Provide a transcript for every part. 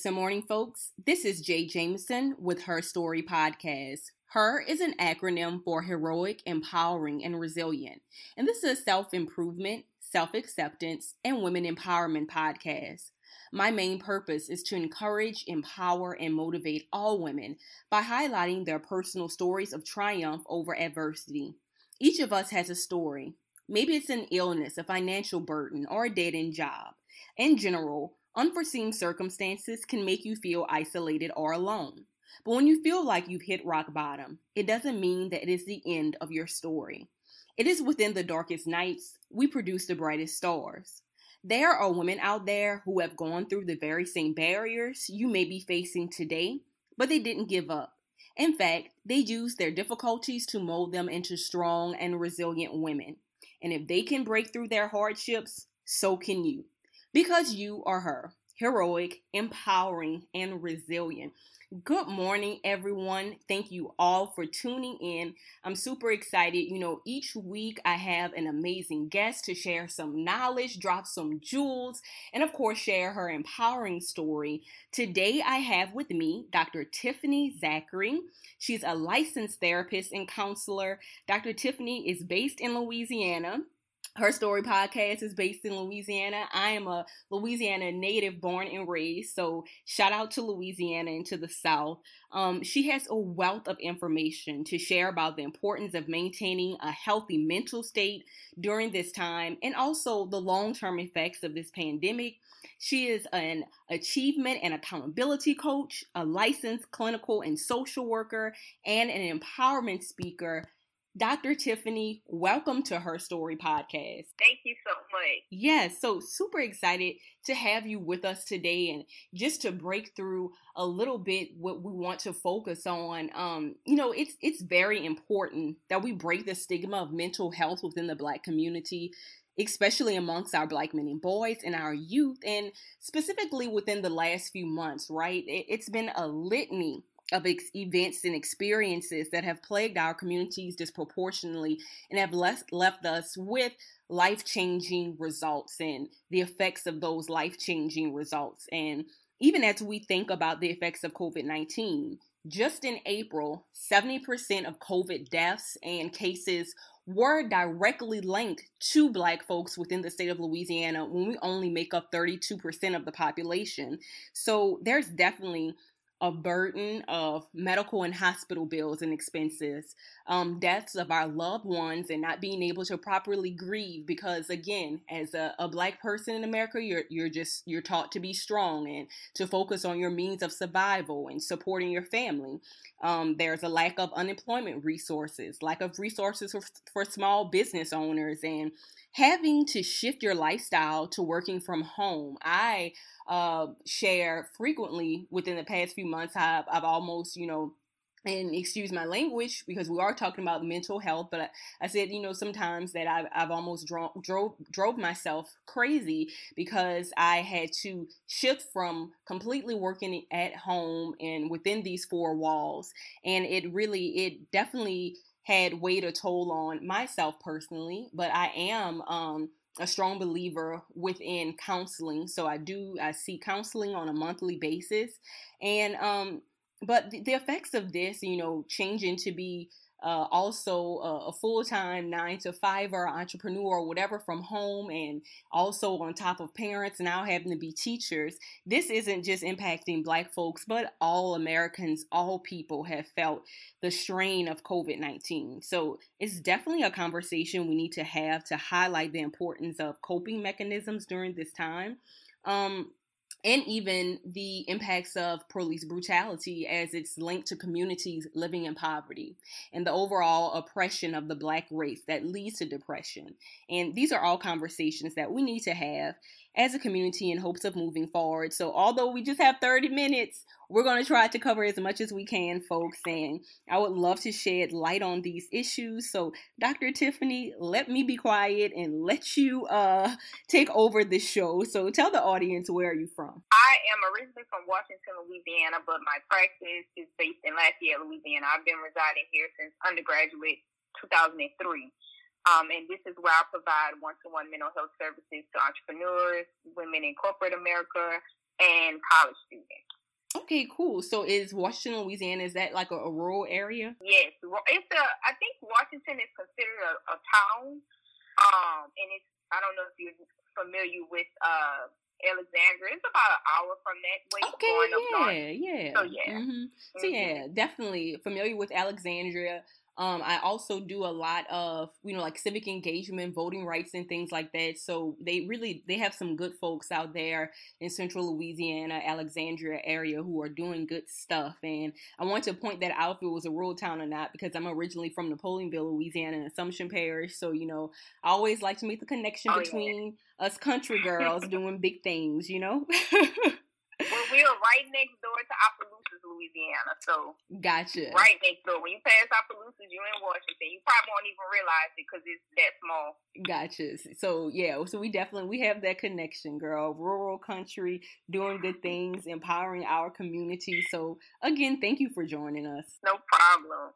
Magnificent morning, folks. This is Jay Jameson with Her Story Podcast. HER is an acronym for Heroic, Empowering, and Resilient. And this is a self improvement, self acceptance, and women empowerment podcast. My main purpose is to encourage, empower, and motivate all women by highlighting their personal stories of triumph over adversity. Each of us has a story. Maybe it's an illness, a financial burden, or a dead end job. In general, unforeseen circumstances can make you feel isolated or alone. But when you feel like you've hit rock bottom, it doesn't mean that it is the end of your story. It is within the darkest nights we produce the brightest stars. There are women out there who have gone through the very same barriers you may be facing today, but they didn't give up. In fact, they used their difficulties to mold them into strong and resilient women. And if they can break through their hardships, so can you. Because you are her, heroic, empowering, and resilient. Good morning, everyone. Thank you all for tuning in. I'm super excited. You know, each week I have an amazing guest to share some knowledge, drop some jewels, and of course, share her empowering story. Today I have with me Dr. Tiffany Zachary. She's a licensed therapist and counselor. Dr. Tiffany is based in Louisiana her story podcast is based in Louisiana. I am a Louisiana native, born and raised. So shout out to Louisiana and to the South. Um, she has a wealth of information to share about the importance of maintaining a healthy mental state during this time and also the long term effects of this pandemic. She is an achievement and accountability coach, a licensed clinical and social worker, and an empowerment speaker Dr. Tiffany, welcome to Her Story podcast. Thank you so much. Yes, so super excited to have you with us today and just to break through a little bit what we want to focus on. Um, you know, it's it's very important that we break the stigma of mental health within the black community especially amongst our black men and boys and our youth and specifically within the last few months right it, has been a litany of ex- events and experiences that have plagued our communities disproportionately and have left, left us with life changing results and the effects of those life changing results. And even as we think about the effects of COVID 19, just in April, 70% of COVID deaths and cases were directly linked to Black folks within the state of Louisiana when we only make up 32% of the population. So there's definitely a burden of medical and hospital bills and expenses, um, deaths of our loved ones, and not being able to properly grieve. Because again, as a, a, black person in America, you're you're just you're taught to be strong and to focus on your means of survival and supporting your family. Um, there's a lack of unemployment resources, lack of resources for, for small business owners, and having to shift your lifestyle to working from home. I uh, share frequently within the past few months. I've, I've almost, you know, and excuse my language because we are talking about mental health but i, said you know sometimes that i've, I've almost drove, drove drove myself crazy because i had to shift from completely working at home and within these four walls and it really it definitely had weighed a toll on myself personally but i am um a strong believer within counseling. So I do I see counseling on a monthly basis, and um, but the, the effects of this, you know, changing to be uh, also a, a full-time nine to five or entrepreneur or whatever from home and also on top of parents now having to be teachers. This isn't just impacting black folks but all americans all people have felt the strain of covid-19 so it's definitely a conversation we need to have to highlight the importance of coping mechanisms during this time. Um, and even the impacts of police brutality as it's linked to communities living in poverty and the overall oppression of the black race that leads to depression. And these are all conversations that we need to have as a community in hopes of moving forward. So, although we just have 30 minutes, we're going to try to cover as much as we can, folks. And I would love to shed light on these issues. So, Dr. Tiffany, let me be quiet and let you uh, take over the show. So, tell the audience where are you from? I am originally from Washington, Louisiana, but my practice is based in Lafayette, Louisiana. I've been residing here since undergraduate 2003. Um, and this is where I provide one-to-one mental health services to entrepreneurs, women in corporate America, and college students. Okay, cool. So is Washington, Louisiana, is that like a, a rural area? Yes, it's a. I think Washington is considered a, a town, um, and it's. I don't know if you're familiar with uh, Alexandria. It's about an hour from that way. Okay, yeah, yeah. So yeah, mm-hmm. so mm-hmm. yeah, definitely familiar with Alexandria. Um, I also do a lot of, you know, like civic engagement, voting rights, and things like that. So they really they have some good folks out there in Central Louisiana, Alexandria area who are doing good stuff. And I want to point that out if it was a rural town or not, because I'm originally from Napoleonville, Louisiana, Assumption Parish. So you know, I always like to make the connection oh, between yeah. us country girls doing big things. You know. well, we are right next door to Opelousas, Louisiana. So gotcha. Right next door. When you pass Opelousas, you're in Washington. You probably won't even realize it because it's that small. Gotcha. So yeah, so we definitely we have that connection, girl. Rural country, doing good things, empowering our community. So again, thank you for joining us. No problem.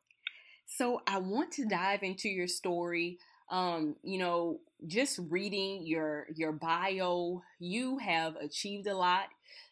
So I want to dive into your story um, you know, just reading your your bio, you have achieved a lot.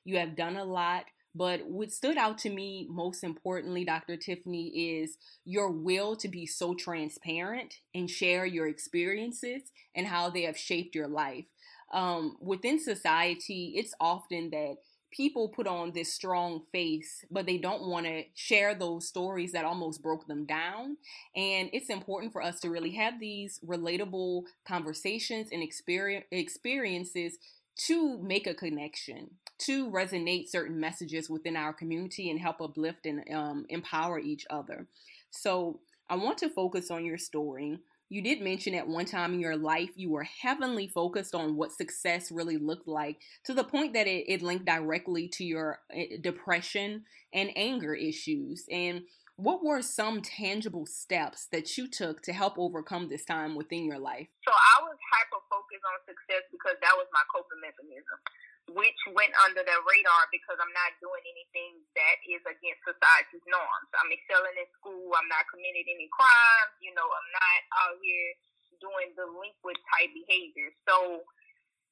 You have done a lot. But what stood out to me most importantly, Dr. Tiffany, is your will to be so transparent and share your experiences and how they have shaped your life. Um, within society, it's often that people put on this strong face, but they don't want to share those stories that almost broke them down. And it's important for us to really have these relatable conversations and experience, experiences to make a connection, to resonate certain messages within our community and help uplift and um, empower each other. So, I want to focus on your story. You did mention at one time in your life you were heavily focused on what success really looked like to the point that it, it linked directly to your eh, depression and anger issues. And what were some tangible steps that you took to help overcome this time within your life? So I was hyper focused on success because that was my coping mechanism, which went under the radar because I'm not doing anything that is against society's norms. I'm excelling in school. I'm not committing any crimes. You know, I'm not out here doing delinquent type behavior. So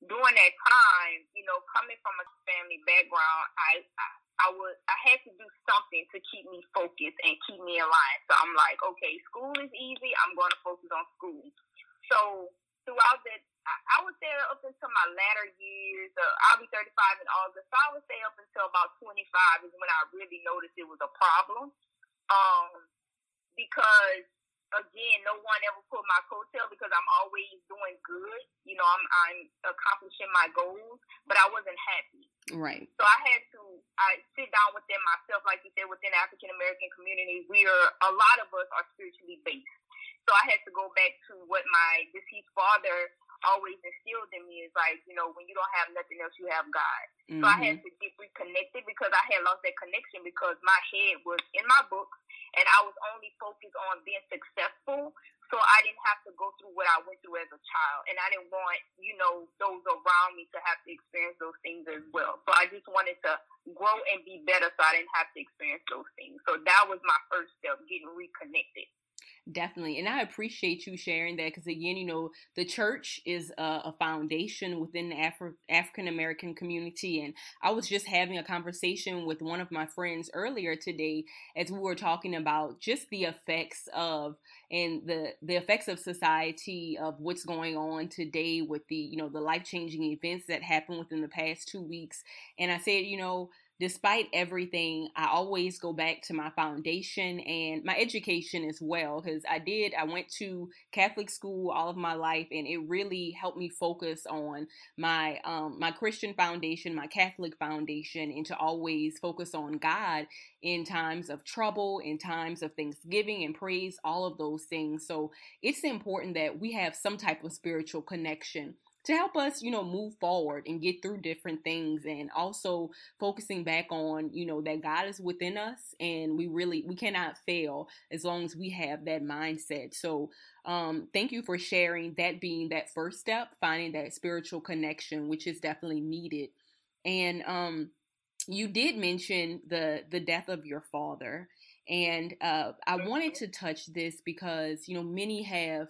during that time, you know, coming from a family background, I, I I was I had to do something to keep me focused and keep me aligned. So I'm like, okay, school is easy. I'm going to focus on school. So throughout the, I, would say up until my latter years. Uh, I'll be 35 in August. So I would say up until about 25 is when I really noticed it was a problem. Um, because again, no one ever put my coattail because I'm always doing good. You know, I'm I'm accomplishing my goals, but I wasn't happy. Right. So I had to I sit down within myself, like you said, within African American community, we are a lot of us are spiritually based. So I had to go back to what my deceased father always instilled in me is like, you know, when you don't have nothing else, you have God. Mm-hmm. So I had mm-hmm. to get reconnected because I had lost that connection because my head was in my books and I was only focused on being successful. So I didn't have to go through what I went through as a child. And I didn't want, you know, those around me to have to experience those things as well. So I just wanted to grow and be better so I didn't have to experience those things. So that was my first step, getting reconnected. Definitely. And I appreciate you sharing that because, again, you know, the church is a, a foundation within the Afri- African American community. And I was just having a conversation with one of my friends earlier today as we were talking about just the effects of and the the effects of society of what's going on today with the you know the life changing events that happened within the past two weeks and i said you know despite everything, I always go back to my foundation and my education as well. Because I did, I went to Catholic school all of my life, and it really helped me focus on my um, my Christian foundation, my Catholic foundation, and to always focus on God in times of trouble, in times of thanksgiving and praise, all of those things. So it's important that we have some type of spiritual connection to help us, you know, move forward and get through different things and also focusing back on, you know, that God is within us and we really we cannot fail as long as we have that mindset. So, um thank you for sharing that being that first step, finding that spiritual connection which is definitely needed. And um you did mention the the death of your father and uh I wanted to touch this because, you know, many have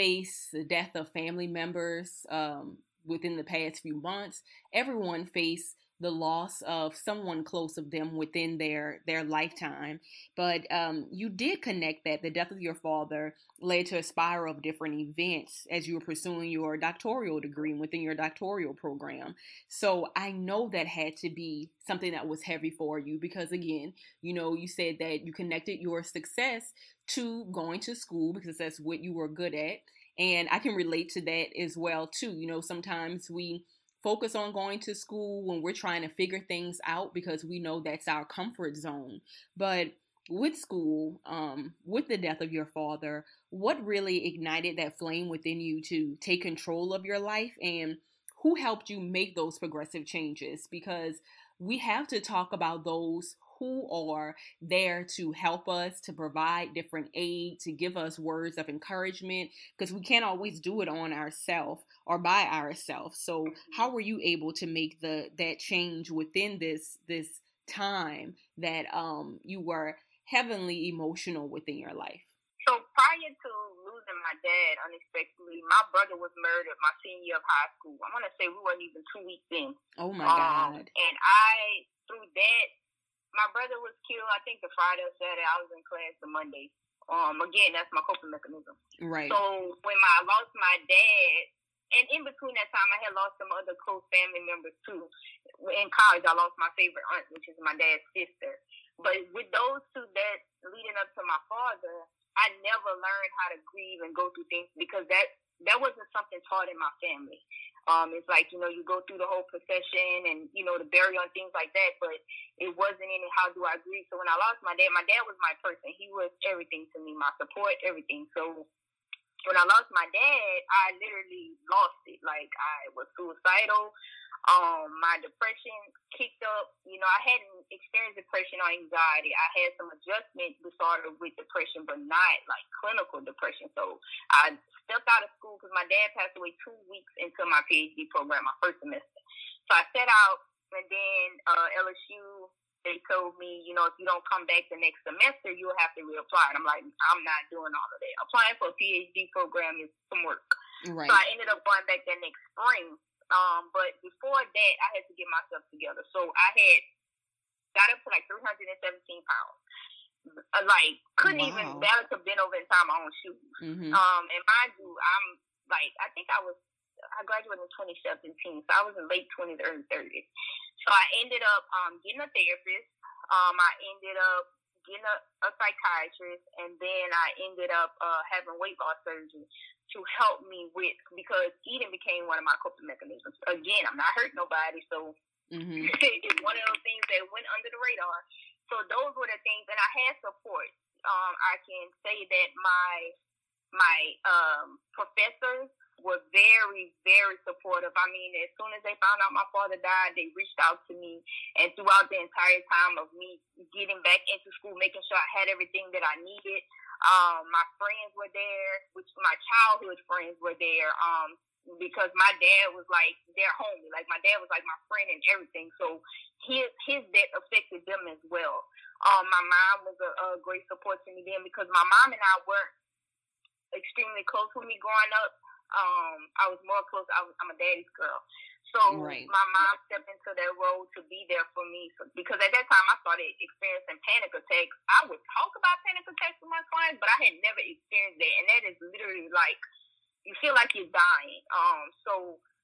face the death of family members um, within the past few months. Everyone faced the loss of someone close of them within their their lifetime. But um, you did connect that the death of your father led to a spiral of different events as you were pursuing your doctoral degree within your doctoral program. So I know that had to be something that was heavy for you because again, you know, you said that you connected your success to going to school because that's what you were good at. And I can relate to that as well too. You know, sometimes we focus on going to school when we're trying to figure things out because we know that's our comfort zone. But with school, um, with the death of your father, what really ignited that flame within you to take control of your life and who helped you make those progressive changes? Because we have to talk about those who are there to help us, to provide different aid, to give us words of encouragement, because we can't always do it on ourselves or by ourselves. So, how were you able to make the that change within this this time that um you were heavenly emotional within your life? So prior to losing my dad unexpectedly, my brother was murdered my senior year of high school. I want to say we weren't even two weeks in. Oh my um, God! And I through that my brother was killed. I think the Friday or Saturday. I was in class the Monday. Um, again, that's my coping mechanism. Right. So when I lost my dad, and in between that time, I had lost some other close family members too. In college, I lost my favorite aunt, which is my dad's sister. But with those two deaths leading up to my father, I never learned how to grieve and go through things because that that wasn't something taught in my family. Um, it's like, you know, you go through the whole procession and, you know, the burial and things like that, but it wasn't any how do I grieve. So when I lost my dad, my dad was my person. He was everything to me, my support, everything. So when I lost my dad, I literally lost it. Like I was suicidal. Um, my depression kicked up. You know, I hadn't experienced depression or anxiety. I had some adjustment disorder with depression, but not like clinical depression. So I stepped out of school because my dad passed away two weeks into my PhD program, my first semester. So I set out, and then uh, LSU they told me, you know, if you don't come back the next semester, you'll have to reapply. And I'm like, I'm not doing all of that. Applying for a PhD program is some work. Right. So I ended up going back that next spring um, but before that, I had to get myself together. So I had got up to like 317 pounds. Uh, like couldn't wow. even balance a bent over and tie my own shoes. Mm-hmm. Um, and mind you, I'm like I think I was I graduated in 2017, so I was in late 20s, early 30s. So I ended up um, getting a therapist. Um, I ended up getting a, a psychiatrist, and then I ended up uh, having weight loss surgery to help me with because eating became one of my coping mechanisms. Again, I'm not hurting nobody, so mm-hmm. it's one of those things that went under the radar. So those were the things, and I had support. Um, I can say that my my um, professors were very, very supportive. I mean, as soon as they found out my father died, they reached out to me. And throughout the entire time of me getting back into school, making sure I had everything that I needed, um, my friends were there, which my childhood friends were there. Um, because my dad was like their homie. Like my dad was like my friend and everything. So his his death affected them as well. Um, my mom was a, a great support to me then because my mom and I weren't extremely close with me growing up. Um, I was more close. I was, I'm a daddy's girl. So right. my mom stepped into that role to be there for me. So, because at that time I started experiencing panic attacks. I would talk about panic attacks with my clients, but I had never experienced that. And that is literally like you feel like you're dying. Um, so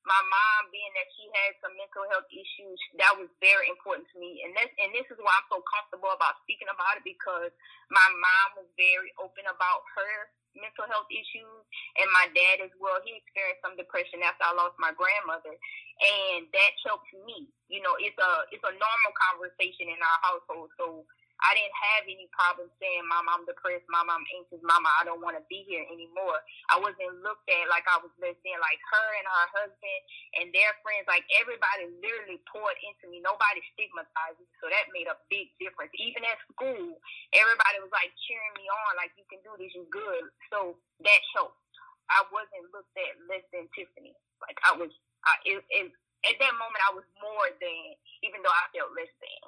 my mom being that she had some mental health issues, that was very important to me. And this and this is why I'm so comfortable about speaking about it because my mom was very open about her mental health issues, and my dad as well. He experienced some depression after I lost my grandmother, and that helped me. You know, it's a it's a normal conversation in our household, so I didn't have any problem saying, Mom, I'm depressed. Mom, I'm anxious. Mama, I don't want to be here anymore. I wasn't looked at like I was less than. Like her and her husband and their friends, like everybody literally poured into me. Nobody stigmatized me. So that made a big difference. Even at school, everybody was like cheering me on, like, you can do this, you're good. So that helped. I wasn't looked at less than Tiffany. Like I was, I, it, it, at that moment, I was more than, even though I felt less than.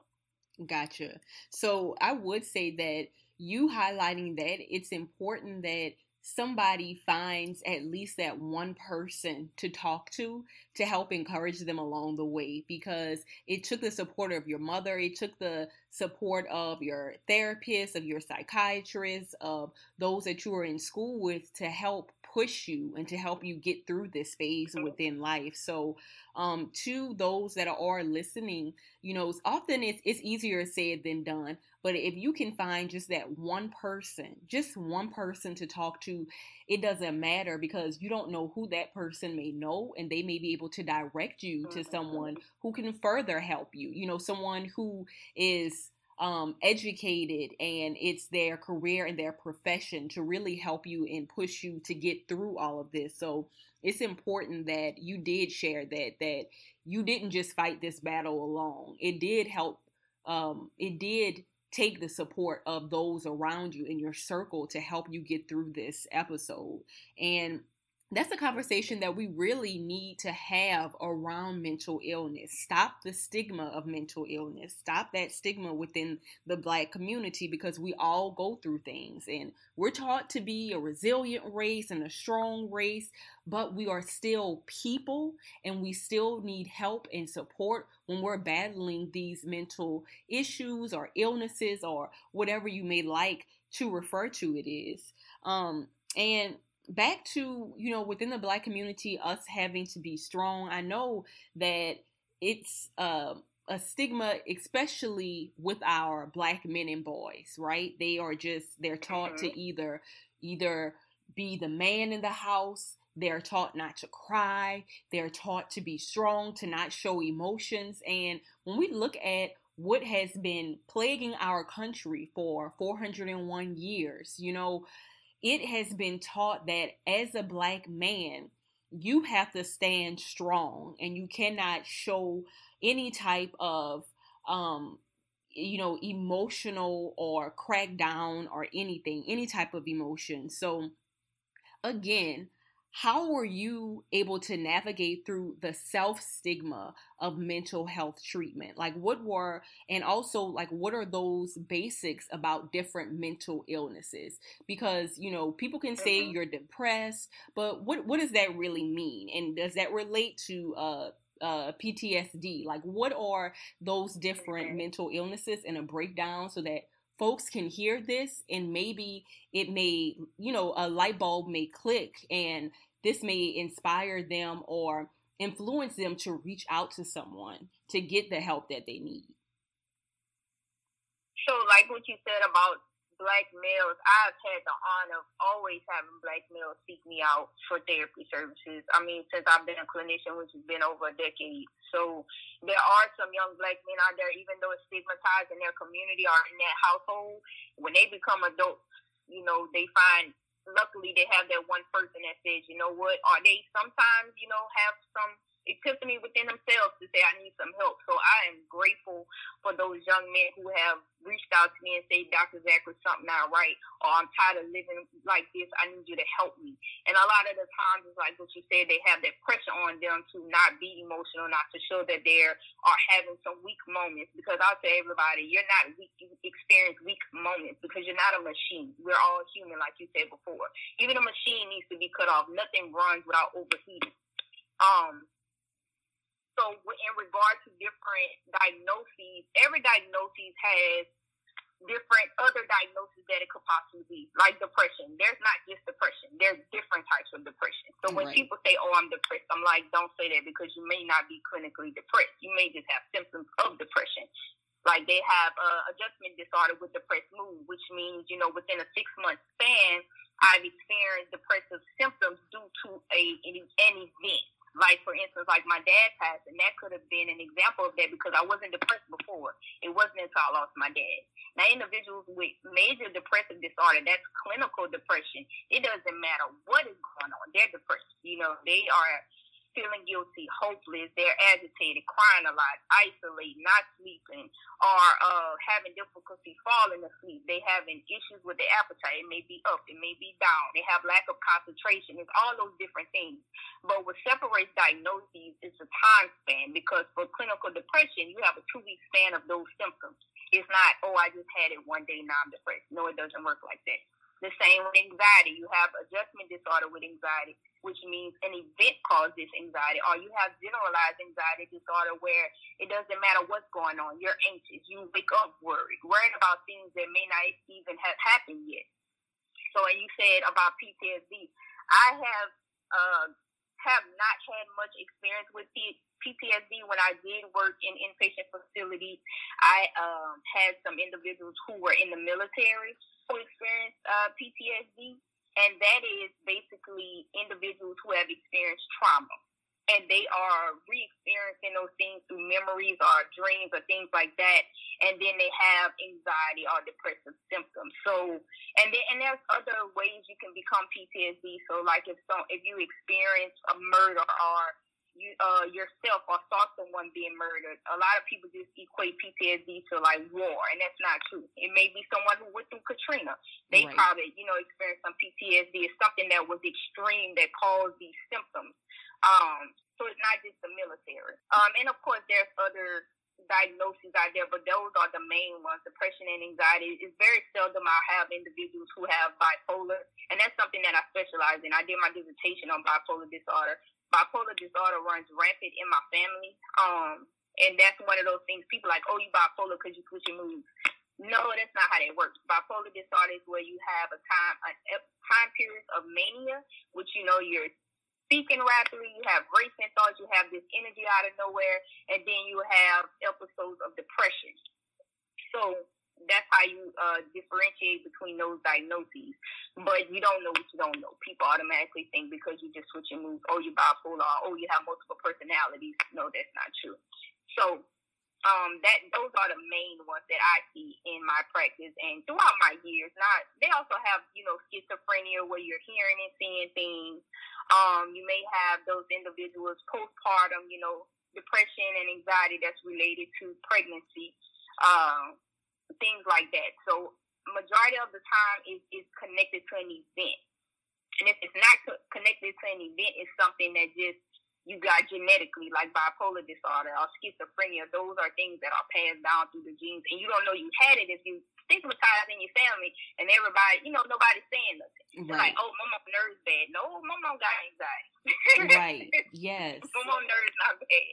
Gotcha. So I would say that you highlighting that it's important that somebody finds at least that one person to talk to to help encourage them along the way because it took the support of your mother, it took the support of your therapist, of your psychiatrist, of those that you were in school with to help push you and to help you get through this phase within life. So, um, to those that are listening, you know, often it's, it's easier said than done. But if you can find just that one person, just one person to talk to, it doesn't matter because you don't know who that person may know, and they may be able to direct you to mm-hmm. someone who can further help you. You know, someone who is um, educated and it's their career and their profession to really help you and push you to get through all of this. So it's important that you did share that that you didn't just fight this battle alone. It did help. Um, it did take the support of those around you in your circle to help you get through this episode. And that's a conversation that we really need to have around mental illness. Stop the stigma of mental illness. Stop that stigma within the black community because we all go through things and we're taught to be a resilient race and a strong race, but we are still people and we still need help and support when we're battling these mental issues or illnesses or whatever you may like to refer to it is. Um, and back to you know within the black community us having to be strong i know that it's uh, a stigma especially with our black men and boys right they are just they're taught mm-hmm. to either either be the man in the house they're taught not to cry they're taught to be strong to not show emotions and when we look at what has been plaguing our country for 401 years you know it has been taught that as a black man, you have to stand strong and you cannot show any type of um you know emotional or crackdown or anything any type of emotion. So again how were you able to navigate through the self stigma of mental health treatment? Like what were and also like what are those basics about different mental illnesses? Because you know people can say mm-hmm. you're depressed but what what does that really mean? And does that relate to uh uh, PTSD? Like, what are those different mental illnesses and a breakdown so that folks can hear this? And maybe it may, you know, a light bulb may click and this may inspire them or influence them to reach out to someone to get the help that they need. So, like what you said about black males, I've had the honor of always having black males seek me out for therapy services. I mean, since I've been a clinician, which has been over a decade. So there are some young black men out there, even though it's stigmatized in their community or in their household, when they become adults, you know, they find luckily they have that one person that says, you know what, or they sometimes, you know, have some epiphany within themselves to say, I need some help. So I am grateful for those young men who have reached out to me and say, Dr. Zachary, something not right, or I'm tired of living like this. I need you to help me. And a lot of the times, it's like what you said, they have that pressure on them to not be emotional, not to show that they are having some weak moments. Because I'll tell everybody, you're not weak. You experience weak moments because you're not a machine. We're all human, like you said before. Even a machine needs to be cut off. Nothing runs without overheating. Um, so in regard to different diagnoses, every diagnosis has different other diagnoses that it could possibly be, like depression. There's not just depression. There's different types of depression. So when right. people say, "Oh, I'm depressed," I'm like, "Don't say that because you may not be clinically depressed. You may just have symptoms of depression." Like they have uh, adjustment disorder with depressed mood, which means you know within a six month span, I've experienced depressive symptoms due to a an, an event like for instance, like my dad passed, and that could have been an example of that because I wasn't depressed before. It wasn't until I lost my dad. Now, individuals with major depressive disorder, that's clinical depression. It doesn't matter what is going on; they're depressed. You know, they are feeling guilty, hopeless, they're agitated, crying a lot, isolated, not sleeping, or uh, having difficulty falling asleep. They having issues with their appetite. It may be up, it may be down. They have lack of concentration. It's all those different things. But what separates diagnoses is the time span because for clinical depression, you have a two week span of those symptoms. It's not, oh, I just had it one day, now I'm depressed. No, it doesn't work like that. The same with anxiety. You have adjustment disorder with anxiety, which means an event causes anxiety, or you have generalized anxiety disorder where it doesn't matter what's going on. You're anxious. You wake up worried, worried about things that may not even have happened yet. So, and you said about PTSD, I have uh, have not had much experience with PTSD. When I did work in inpatient facilities, I um, had some individuals who were in the military who experienced uh, PTSD, and that is basically individuals who have experienced trauma. And they are re-experiencing those things through memories or dreams or things like that, and then they have anxiety or depressive symptoms. So, and then and there's other ways you can become PTSD. So, like if some if you experience a murder or you uh yourself or saw someone being murdered. A lot of people just equate PTSD to like war, and that's not true. It may be someone who went through Katrina. They right. probably, you know, experienced some PTSD. It's something that was extreme that caused these symptoms. Um, so it's not just the military. Um, and of course, there's other diagnoses out there, but those are the main ones. Depression and anxiety. It's very seldom I have individuals who have bipolar, and that's something that I specialize in. I did my dissertation on bipolar disorder bipolar disorder runs rampant in my family. Um, and that's one of those things people like, oh, you bipolar because you switch your moods. No, that's not how that works. Bipolar disorder is where you have a time a time period of mania, which you know you're speaking rapidly, you have racing thoughts, you have this energy out of nowhere, and then you have episodes of depression. So that's how you uh, differentiate between those diagnoses. But you don't know what you don't know. People automatically think because you just switch your moods, oh, you're bipolar, oh, you have multiple personalities. No, that's not true. So um, that those are the main ones that I see in my practice and throughout my years. Not they also have you know schizophrenia where you're hearing and seeing things. Um, you may have those individuals postpartum, you know, depression and anxiety that's related to pregnancy. Um, things like that. So majority of the time is is connected to an event, and if it's not connected to an event, it's something that just you got genetically, like bipolar disorder or schizophrenia. Those are things that are passed down through the genes, and you don't know you had it if you stigmatized in your family, and everybody, you know, nobody's saying nothing. Right. Like, oh, my mom nerves bad. No, my mom got anxiety. right. Yes. my mom nerves not bad.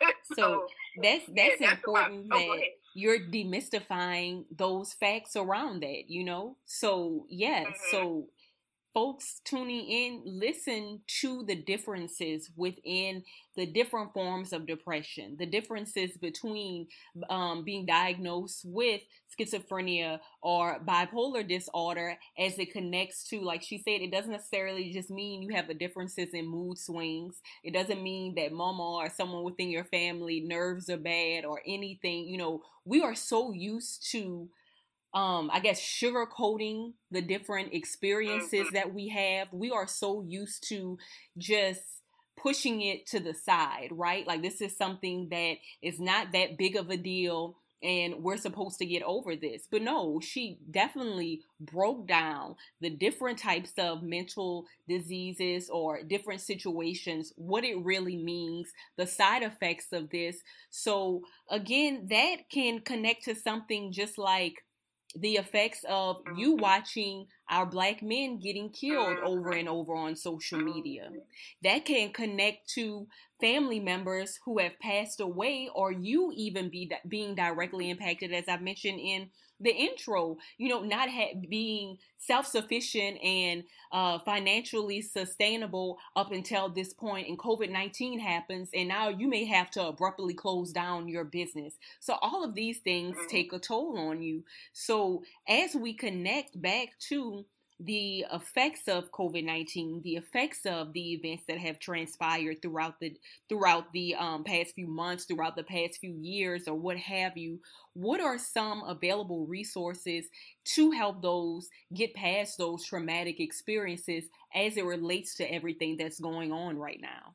so, so, that's that's, yeah, important that's that you're demystifying those facts around that, you know? So, yes, mm-hmm. so folks tuning in listen to the differences within the different forms of depression, the differences between um, being diagnosed with schizophrenia or bipolar disorder as it connects to, like she said, it doesn't necessarily just mean you have the differences in mood swings. It doesn't mean that mama or someone within your family nerves are bad or anything. You know, we are so used to um, I guess sugarcoating the different experiences mm-hmm. that we have. We are so used to just pushing it to the side, right? Like this is something that is not that big of a deal and we're supposed to get over this. But no, she definitely broke down the different types of mental diseases or different situations, what it really means, the side effects of this. So, again, that can connect to something just like the effects of you watching our black men getting killed over mm-hmm. and over on social media. Mm-hmm. That can connect to family members who have passed away or you even be being directly impacted as I mentioned in the intro, you know, not ha- being self sufficient and uh, financially sustainable up until this point, and COVID 19 happens, and now you may have to abruptly close down your business. So, all of these things mm-hmm. take a toll on you. So, as we connect back to the effects of COVID-19, the effects of the events that have transpired throughout the throughout the um, past few months, throughout the past few years, or what have you, what are some available resources to help those get past those traumatic experiences as it relates to everything that's going on right now?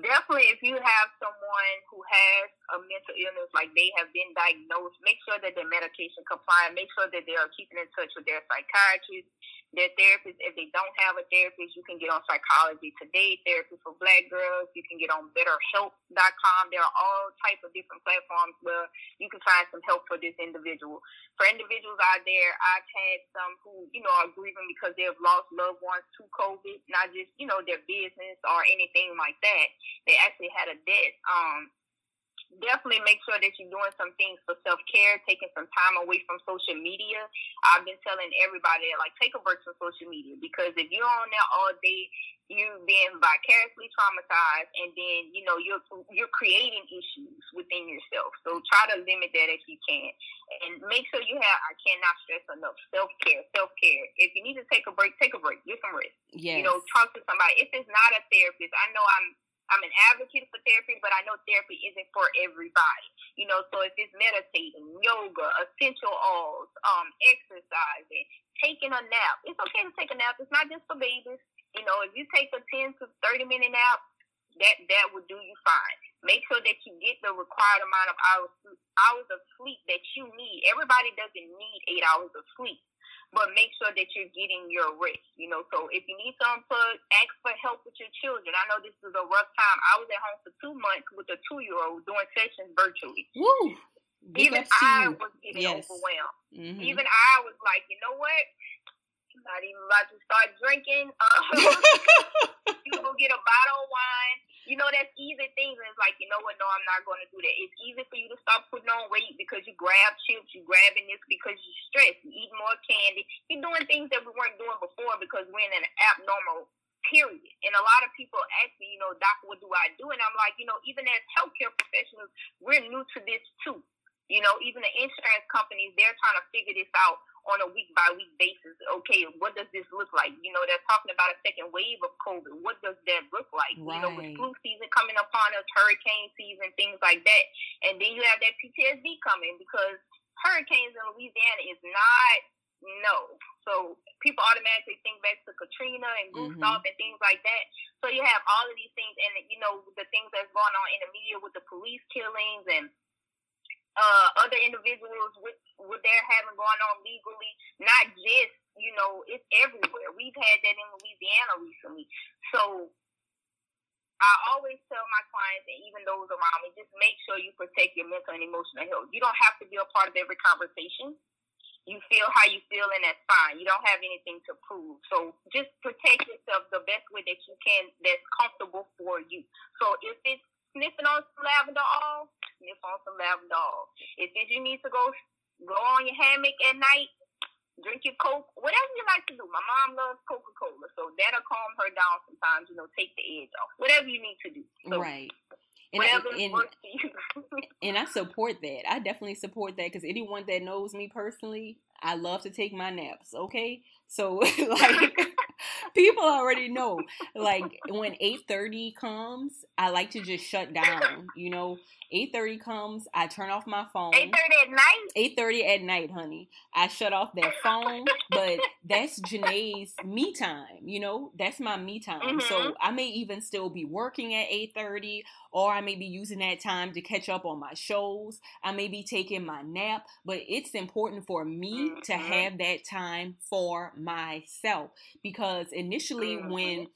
definitely if you have someone who has a mental illness like they have been diagnosed make sure that they're medication compliant make sure that they are keeping in touch with their psychiatrist their therapist. If they don't have a therapist you can get on psychology today therapy for black girls. You can get on betterhelp.com there are all types of different platforms where you can find some help for this individual. For individuals out there i've had some who you know are grieving because they have lost loved ones to covid not just you know their business or anything like that. They actually had a debt. Um, definitely make sure that you're doing some things for self care, taking some time away from social media. I've been telling everybody like take a break from social media because if you're on there all day, you've been vicariously traumatized, and then you know you're you're creating issues within yourself. So try to limit that if you can, and make sure you have. I cannot stress enough self care, self care. If you need to take a break, take a break. Get some rest. Yes. You know, talk to somebody. If it's not a therapist, I know I'm I'm an advocate for therapy, but I know therapy isn't for everybody. You know, so if it's meditating, yoga, essential oils, um, exercising, taking a nap, it's okay to take a nap. It's not just for babies. You know, if you take a 10 to 30 minute nap, that that will do you fine. Make sure that you get the required amount of hours hours of sleep that you need. Everybody doesn't need eight hours of sleep but make sure that you're getting your rest. You know, so if you need some input, ask for help with your children. I know this is a rough time. I was at home for two months with a two year old doing sessions virtually. Woo! Even I was getting yes. overwhelmed. Mm-hmm. Even I was like, you know what? I'm not even about to start drinking. Uh, you go get a bottle of wine you know, that's easy things. And it's like, you know what? No, I'm not going to do that. It's easy for you to stop putting on weight because you grab chips, you grabbing this because you're stressed, you eat more candy, you're doing things that we weren't doing before because we're in an abnormal period. And a lot of people ask me, you know, doctor, what do I do? And I'm like, you know, even as healthcare professionals, we're new to this too. You know, even the insurance companies, they're trying to figure this out on a week by week basis. Okay, what does this look like? You know, they're talking about a second wave of COVID. What does that look like? Right. You know, with flu season coming upon us, hurricane season, things like that. And then you have that PTSD coming because hurricanes in Louisiana is not no. So people automatically think back to Katrina and Gustav mm-hmm. and things like that. So you have all of these things, and you know the things that's going on in the media with the police killings and uh, other individuals with what they're having going on legally, not just you know it's everywhere. We've had that in Louisiana recently, so. I always tell my clients and even those around me, just make sure you protect your mental and emotional health. You don't have to be a part of every conversation. You feel how you feel, and that's fine. You don't have anything to prove. So just protect yourself the best way that you can that's comfortable for you. So if it's sniffing on some lavender oil, sniff on some lavender oil. If you need to go go on your hammock at night, drink your coke, whatever you like to do. My mom loves Coca Cola, so that'll calm her down sometimes. You know, take the edge off. Whatever you need to do. So, right. And, and, and I support that. I definitely support that because anyone that knows me personally, I love to take my naps. Okay, so like people already know. Like when eight thirty comes, I like to just shut down. You know, eight thirty comes, I turn off my phone. Eight thirty at night. Eight thirty at night, honey. I shut off that phone, but that's Janae's me time. You know, that's my me time. Mm-hmm. So I may even still be working at eight thirty, or I may be using that time to catch up on my shows. I may be taking my nap, but it's important for me mm-hmm. to have that time for myself because initially mm-hmm. when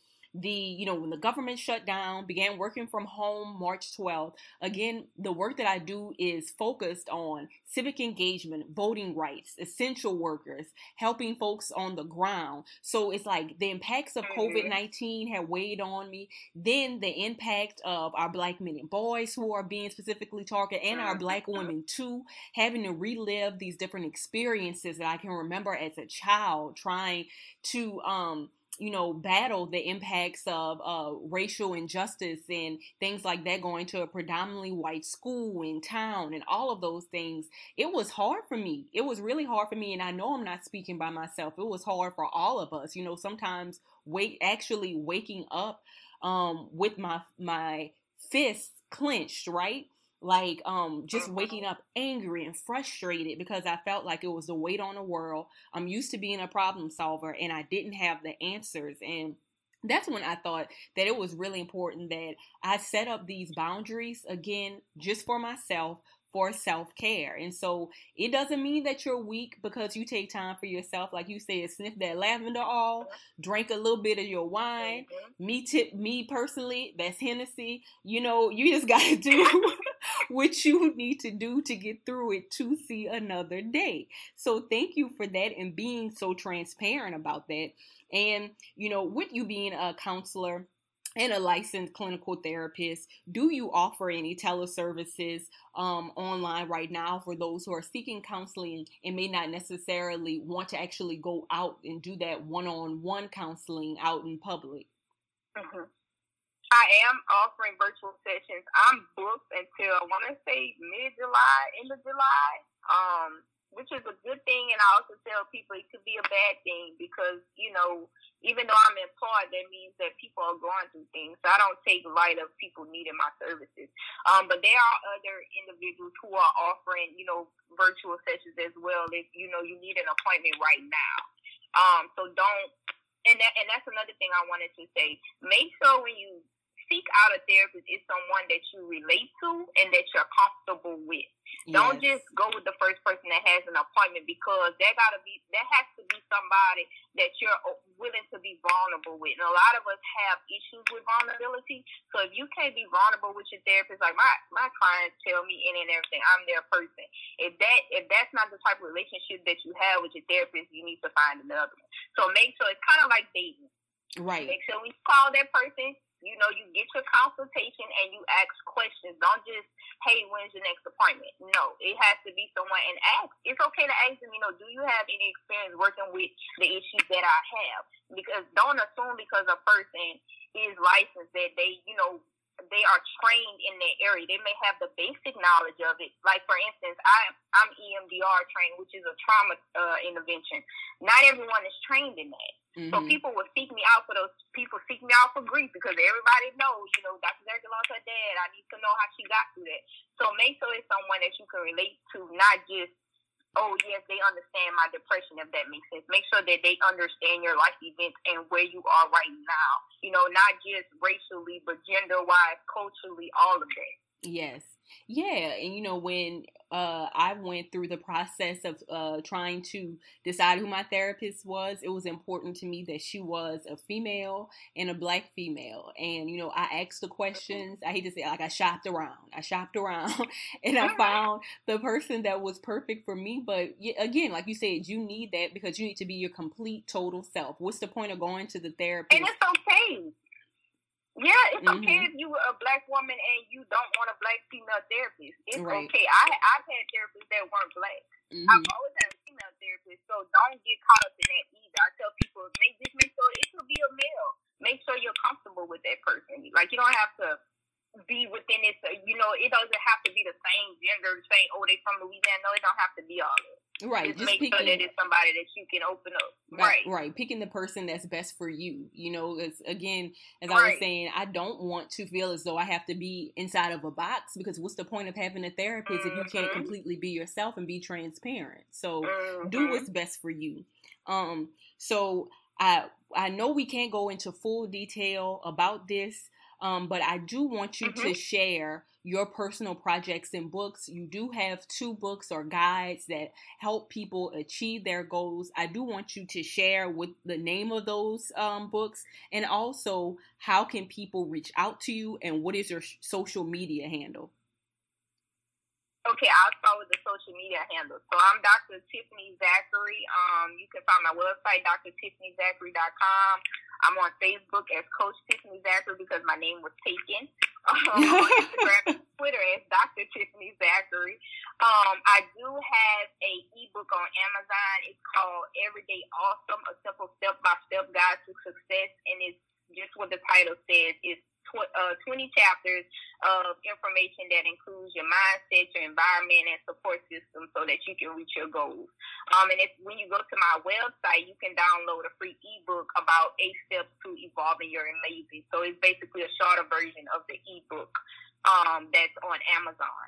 the you know when the government shut down began working from home march 12th again the work that i do is focused on civic engagement voting rights essential workers helping folks on the ground so it's like the impacts of mm-hmm. covid-19 have weighed on me then the impact of our black men and boys who are being specifically targeted and our black mm-hmm. women too having to relive these different experiences that i can remember as a child trying to um you know, battle the impacts of uh, racial injustice and things like that, going to a predominantly white school in town and all of those things, it was hard for me. It was really hard for me. And I know I'm not speaking by myself. It was hard for all of us. You know, sometimes wait, actually waking up um, with my, my fists clenched, right? Like um just waking up angry and frustrated because I felt like it was the weight on the world. I'm used to being a problem solver and I didn't have the answers and that's when I thought that it was really important that I set up these boundaries again just for myself for self care. And so it doesn't mean that you're weak because you take time for yourself. Like you said, sniff that lavender all, drink a little bit of your wine. Me tip me personally, that's Hennessy. You know, you just gotta do what you need to do to get through it to see another day. So thank you for that and being so transparent about that. And you know, with you being a counselor and a licensed clinical therapist. Do you offer any teleservices um, online right now for those who are seeking counseling and may not necessarily want to actually go out and do that one on one counseling out in public? Mm-hmm. I am offering virtual sessions. I'm booked until I want to say mid July, end of July. Um, which is a good thing. And I also tell people it could be a bad thing because, you know, even though I'm employed, that means that people are going through things. So I don't take light of people needing my services. Um, but there are other individuals who are offering, you know, virtual sessions as well if, you know, you need an appointment right now. Um, so don't, and that, and that's another thing I wanted to say. Make sure when you seek out a therapist is someone that you relate to and that you're comfortable with. Yes. Don't just go with the first person that has an appointment because that gotta be that has to be somebody that you're uh, willing to be vulnerable with. And a lot of us have issues with vulnerability. So if you can't be vulnerable with your therapist, like my my clients tell me in and everything, I'm their person. If that if that's not the type of relationship that you have with your therapist, you need to find another one. So make sure it's kind of like dating. Right. Make sure we call that person, you know, you get your consultation and you ask questions. Don't just, hey, when's your next appointment? No, it has to be someone and ask. It's okay to ask them, you know, do you have any experience working with the issues that I have? Because don't assume because a person is licensed that they, you know, they are trained in that area. They may have the basic knowledge of it. Like for instance, I I'm EMDR trained, which is a trauma uh, intervention. Not everyone is trained in that. Mm-hmm. So people will seek me out for those. People seek me out for grief because everybody knows, you know, Dr. Zerka lost her dad. I need to know how she got through that. So make sure it's someone that you can relate to, not just oh yes, they understand my depression if that makes sense. Make sure that they understand your life events and where you are right now. You know, not just racially, but gender wise, culturally, all of that. Yes. Yeah, and you know when uh, I went through the process of uh, trying to decide who my therapist was, it was important to me that she was a female and a black female. And you know, I asked the questions. I hate to say, it, like I shopped around. I shopped around, and I found the person that was perfect for me. But again, like you said, you need that because you need to be your complete, total self. What's the point of going to the therapist? And it's okay. Yeah, it's mm-hmm. okay if you are a black woman and you don't want a black female therapist. It's right. okay. I I've had therapists that weren't black. Mm-hmm. I've always had a female therapist, so don't get caught up in that either. I tell people make just make sure it could be a male. Make sure you're comfortable with that person. Like you don't have to be within it. So, you know, it doesn't have to be the same gender, same oh they from Louisiana. No, it don't have to be all that. Right. Just, just make picking, sure that it's somebody that you can open up. Right. Right. Picking the person that's best for you. You know, it's again, as right. I was saying, I don't want to feel as though I have to be inside of a box because what's the point of having a therapist mm-hmm. if you can't mm-hmm. completely be yourself and be transparent? So mm-hmm. do what's best for you. Um, so I I know we can't go into full detail about this, um, but I do want you mm-hmm. to share your personal projects and books. You do have two books or guides that help people achieve their goals. I do want you to share with the name of those um, books and also how can people reach out to you and what is your social media handle? Okay, I'll start with the social media handle. So I'm Dr. Tiffany Zachary. Um, you can find my website, drtiffanyzachary.com. I'm on Facebook as Coach Tiffany Zachary because my name was taken. Um, on Instagram Twitter as Dr. Tiffany Zachary. Um, I do have a ebook on Amazon. It's called Everyday Awesome, a simple step-by-step guide to success, and it's just what the title says. It's tw- uh, 20 chapters of information that includes your mindset, your environment, and support system so that you can reach your goals. Um, and if when you go to my website, you can download a free ebook about eight steps to evolving your amazing. So it's basically a shorter version of the ebook um, that's on Amazon.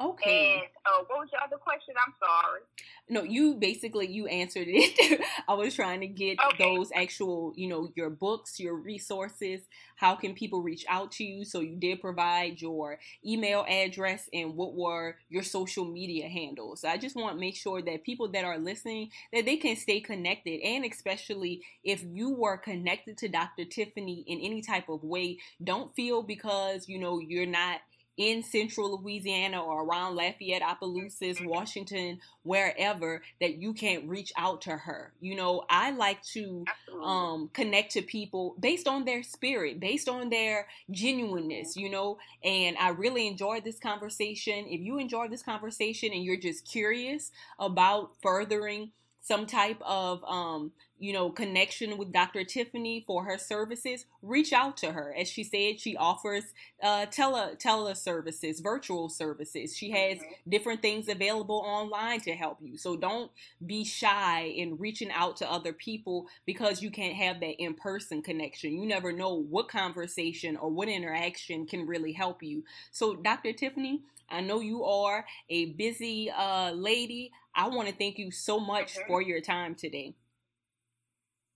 Okay. And uh, what was your other question? I'm sorry. No, you basically you answered it. I was trying to get okay. those actual, you know, your books, your resources. How can people reach out to you? So you did provide your email address and what were your social media handles. So I just want to make sure that people that are listening that they can stay connected, and especially if you were connected to Dr. Tiffany in any type of way, don't feel because you know you're not in central Louisiana or around Lafayette, Opelousas. Washington, wherever, that you can't reach out to her. You know, I like to um, connect to people based on their spirit, based on their genuineness, you know, and I really enjoyed this conversation. If you enjoyed this conversation and you're just curious about furthering some type of um, you know connection with Dr. Tiffany for her services, reach out to her. As she said, she offers uh, tele tele services, virtual services. She has mm-hmm. different things available online to help you. So don't be shy in reaching out to other people because you can't have that in person connection. You never know what conversation or what interaction can really help you. So, Dr. Tiffany, I know you are a busy uh, lady. I want to thank you so much mm-hmm. for your time today.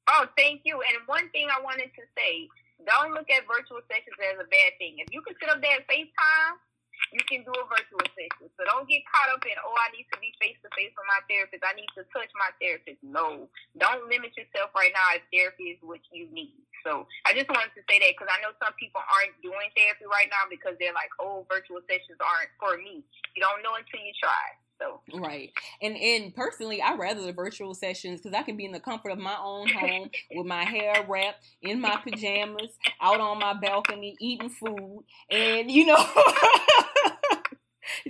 Oh, thank you. And one thing I wanted to say don't look at virtual sessions as a bad thing. If you can sit up there and FaceTime, you can do a virtual session. So don't get caught up in, oh, I need to be face to face with my therapist. I need to touch my therapist. No, don't limit yourself right now if therapy is what you need. So I just wanted to say that because I know some people aren't doing therapy right now because they're like, oh, virtual sessions aren't for me. You don't know until you try. So. Right. And and personally, I rather the virtual sessions because I can be in the comfort of my own home with my hair wrapped in my pajamas, out on my balcony, eating food, and you know.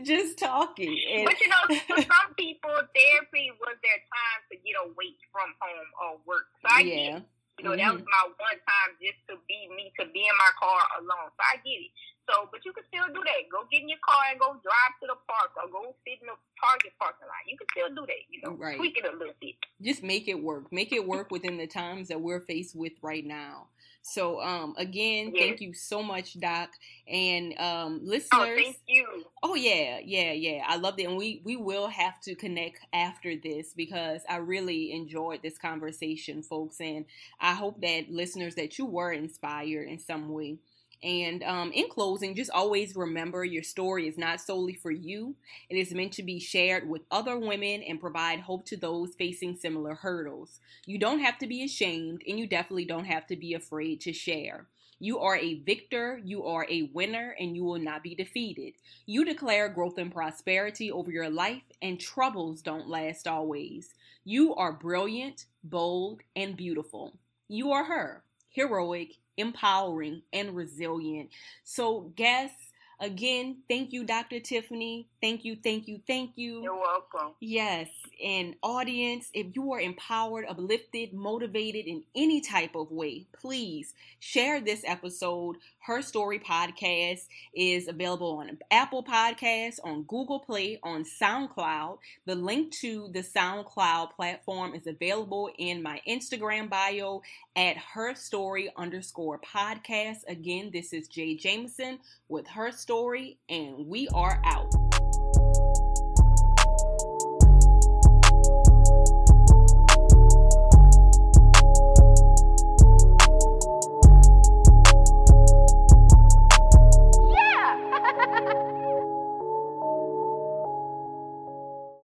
just talking. And but you know, for some people, therapy was their time to get away from home or work. So I yeah. get You know, mm-hmm. that was my one time just to be me, to be in my car alone. So I get it. So, but you can still do that. Go get in your car and go drive to the park or go sit in the Target parking lot. You can still do that. You know, right. tweak it a little bit. Just make it work. Make it work within the times that we're faced with right now. So, um, again, yes. thank you so much, Doc, and um, listeners. Oh, thank you. Oh yeah, yeah, yeah. I love it, and we we will have to connect after this because I really enjoyed this conversation, folks, and I hope that listeners that you were inspired in some way. And um, in closing, just always remember your story is not solely for you. It is meant to be shared with other women and provide hope to those facing similar hurdles. You don't have to be ashamed, and you definitely don't have to be afraid to share. You are a victor, you are a winner, and you will not be defeated. You declare growth and prosperity over your life, and troubles don't last always. You are brilliant, bold, and beautiful. You are her, heroic, empowering, and resilient. So, guests, Again, thank you, Dr. Tiffany. Thank you, thank you, thank you. You're welcome. Yes. And audience, if you are empowered, uplifted, motivated in any type of way, please share this episode. Her Story Podcast is available on Apple Podcasts, on Google Play, on SoundCloud. The link to the SoundCloud platform is available in my Instagram bio at Her Story underscore podcast. Again, this is Jay Jameson with Her Story, and we are out.